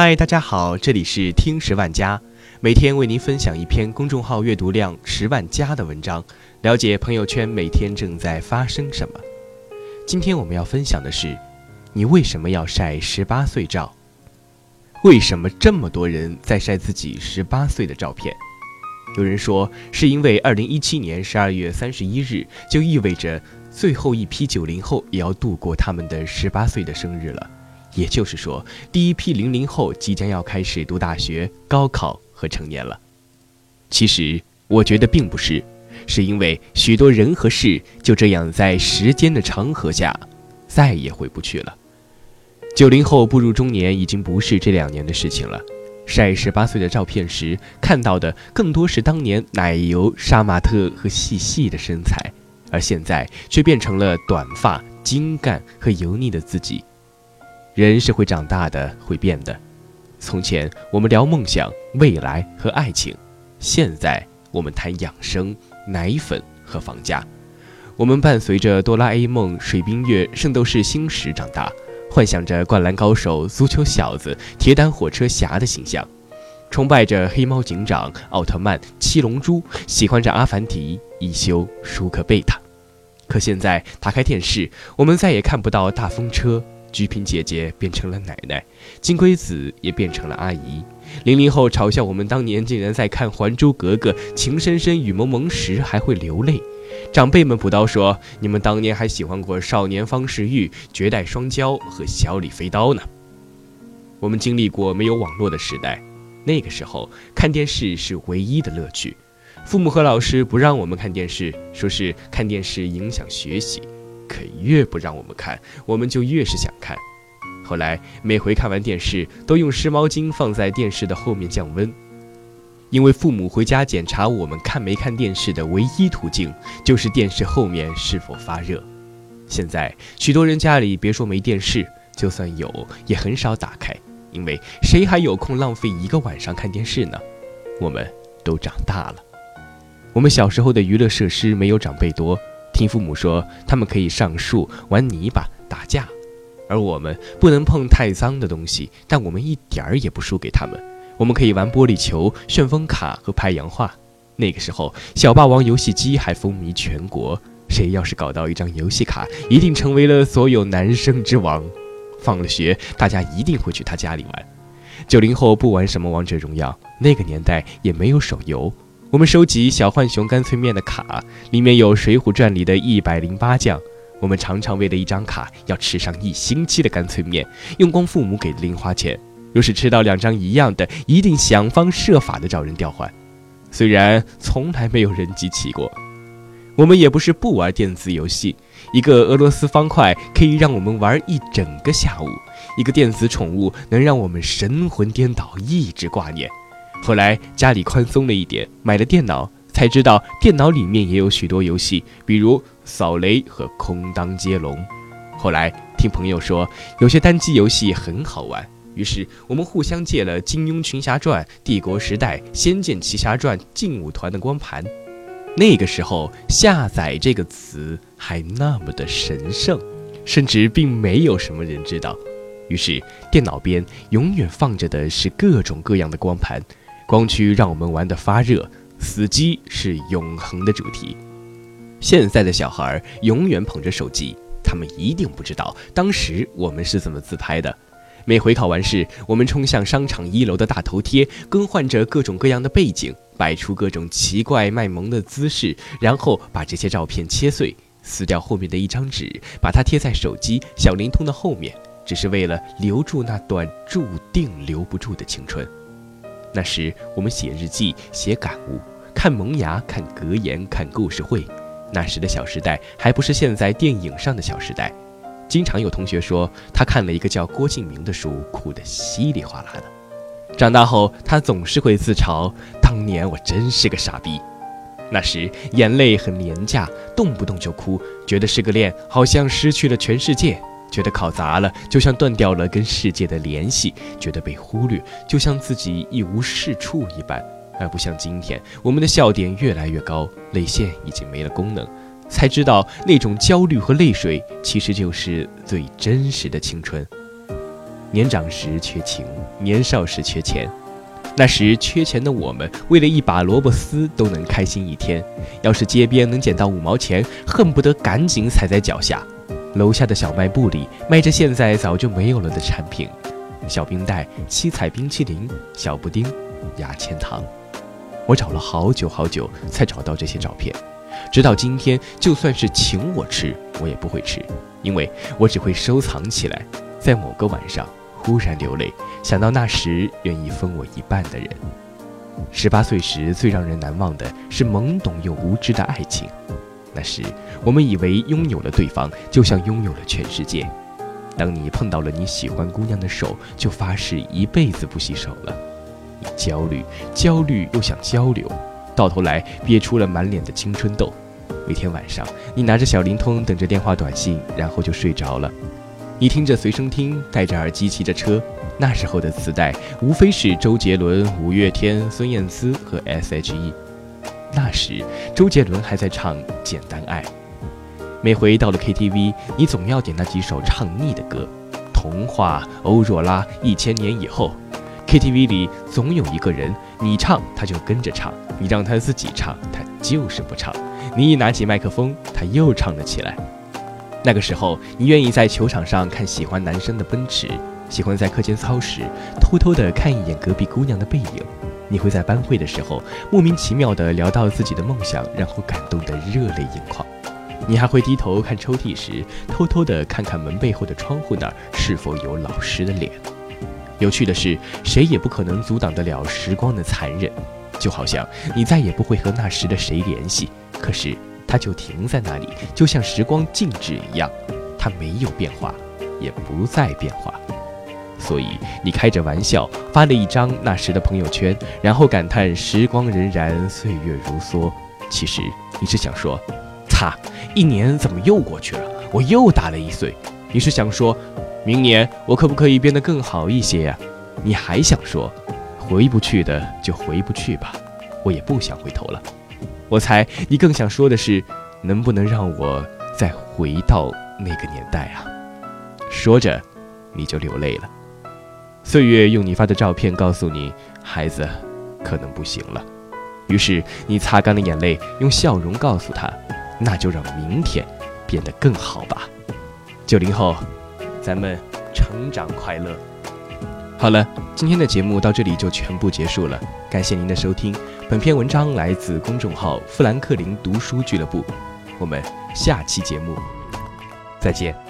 嗨，大家好，这里是听十万加，每天为您分享一篇公众号阅读量十万加的文章，了解朋友圈每天正在发生什么。今天我们要分享的是，你为什么要晒十八岁照？为什么这么多人在晒自己十八岁的照片？有人说，是因为二零一七年十二月三十一日就意味着最后一批九零后也要度过他们的十八岁的生日了。也就是说，第一批零零后即将要开始读大学、高考和成年了。其实，我觉得并不是，是因为许多人和事就这样在时间的长河下，再也回不去了。九零后步入中年已经不是这两年的事情了。晒十八岁的照片时，看到的更多是当年奶油、杀马特和细细的身材，而现在却变成了短发、精干和油腻的自己。人是会长大的，会变的。从前我们聊梦想、未来和爱情，现在我们谈养生、奶粉和房价。我们伴随着哆啦 A 梦、水冰月、圣斗士星矢长大，幻想着灌篮高手、足球小子、铁胆火车侠的形象，崇拜着黑猫警长、奥特曼、七龙珠，喜欢着阿凡提、一休、舒克贝塔。可现在打开电视，我们再也看不到大风车。鞠萍姐姐变成了奶奶，金龟子也变成了阿姨。零零后嘲笑我们当年竟然在看《还珠格格》，情深深雨蒙蒙时还会流泪。长辈们补刀说：“你们当年还喜欢过少年方世玉、绝代双骄和小李飞刀呢。”我们经历过没有网络的时代，那个时候看电视是唯一的乐趣。父母和老师不让我们看电视，说是看电视影响学习。可越不让我们看，我们就越是想看。后来每回看完电视，都用湿毛巾放在电视的后面降温，因为父母回家检查我们看没看电视的唯一途径，就是电视后面是否发热。现在许多人家里别说没电视，就算有，也很少打开，因为谁还有空浪费一个晚上看电视呢？我们都长大了，我们小时候的娱乐设施没有长辈多。听父母说，他们可以上树、玩泥巴、打架，而我们不能碰太脏的东西，但我们一点儿也不输给他们。我们可以玩玻璃球、旋风卡和拍洋画。那个时候，小霸王游戏机还风靡全国，谁要是搞到一张游戏卡，一定成为了所有男生之王。放了学，大家一定会去他家里玩。九零后不玩什么王者荣耀，那个年代也没有手游。我们收集小浣熊干脆面的卡，里面有《水浒传》里的一百零八将。我们常常为了一张卡要吃上一星期的干脆面，用光父母给的零花钱。若是吃到两张一样的，一定想方设法的找人调换。虽然从来没有人集齐过，我们也不是不玩电子游戏。一个俄罗斯方块可以让我们玩一整个下午，一个电子宠物能让我们神魂颠倒，一直挂念。后来家里宽松了一点，买了电脑，才知道电脑里面也有许多游戏，比如扫雷和空当接龙。后来听朋友说，有些单机游戏很好玩，于是我们互相借了《金庸群侠传》《帝国时代》《仙剑奇侠传》《劲舞团》的光盘。那个时候，下载这个词还那么的神圣，甚至并没有什么人知道。于是电脑边永远放着的是各种各样的光盘。光驱让我们玩得发热，死机是永恒的主题。现在的小孩永远捧着手机，他们一定不知道当时我们是怎么自拍的。每回考完试，我们冲向商场一楼的大头贴，更换着各种各样的背景，摆出各种奇怪卖萌的姿势，然后把这些照片切碎，撕掉后面的一张纸，把它贴在手机小灵通的后面，只是为了留住那段注定留不住的青春。那时我们写日记、写感悟、看萌芽、看格言、看故事会。那时的《小时代》还不是现在电影上的《小时代》。经常有同学说他看了一个叫郭敬明的书，哭得稀里哗啦的。长大后，他总是会自嘲：“当年我真是个傻逼。”那时眼泪很廉价，动不动就哭，觉得失个恋好像失去了全世界。觉得考砸了，就像断掉了跟世界的联系；觉得被忽略，就像自己一无是处一般。而不像今天，我们的笑点越来越高，泪腺已经没了功能，才知道那种焦虑和泪水，其实就是最真实的青春。年长时缺情，年少时缺钱。那时缺钱的我们，为了一把萝卜丝都能开心一天。要是街边能捡到五毛钱，恨不得赶紧踩在脚下。楼下的小卖部里卖着现在早就没有了的产品：小冰袋、七彩冰淇淋、小布丁、牙签糖。我找了好久好久才找到这些照片，直到今天，就算是请我吃，我也不会吃，因为我只会收藏起来，在某个晚上。忽然流泪，想到那时愿意分我一半的人。十八岁时最让人难忘的是懵懂又无知的爱情。那时我们以为拥有了对方，就像拥有了全世界。当你碰到了你喜欢姑娘的手，就发誓一辈子不洗手了。你焦虑，焦虑又想交流，到头来憋出了满脸的青春痘。每天晚上，你拿着小灵通等着电话短信，然后就睡着了。你听着随身听，戴着耳机骑着车。那时候的磁带无非是周杰伦、五月天、孙燕姿和 S.H.E。那时周杰伦还在唱《简单爱》。每回到了 KTV，你总要点那几首唱腻的歌，《童话》《欧若拉》《一千年以后》。KTV 里总有一个人，你唱他就跟着唱，你让他自己唱，他就是不唱。你一拿起麦克风，他又唱了起来。那个时候，你愿意在球场上看喜欢男生的奔驰，喜欢在课间操时偷偷的看一眼隔壁姑娘的背影。你会在班会的时候莫名其妙地聊到自己的梦想，然后感动得热泪盈眶。你还会低头看抽屉时，偷偷地看看门背后的窗户那儿是否有老师的脸。有趣的是，谁也不可能阻挡得了时光的残忍，就好像你再也不会和那时的谁联系，可是。它就停在那里，就像时光静止一样，它没有变化，也不再变化。所以你开着玩笑发了一张那时的朋友圈，然后感叹时光荏苒，岁月如梭。其实你是想说，擦，一年怎么又过去了？我又大了一岁。你是想说，明年我可不可以变得更好一些呀？你还想说，回不去的就回不去吧，我也不想回头了。我猜你更想说的是，能不能让我再回到那个年代啊？说着，你就流泪了。岁月用你发的照片告诉你，孩子可能不行了。于是你擦干了眼泪，用笑容告诉他，那就让明天变得更好吧。九零后，咱们成长快乐。好了，今天的节目到这里就全部结束了，感谢您的收听。本篇文章来自公众号“富兰克林读书俱乐部”，我们下期节目再见。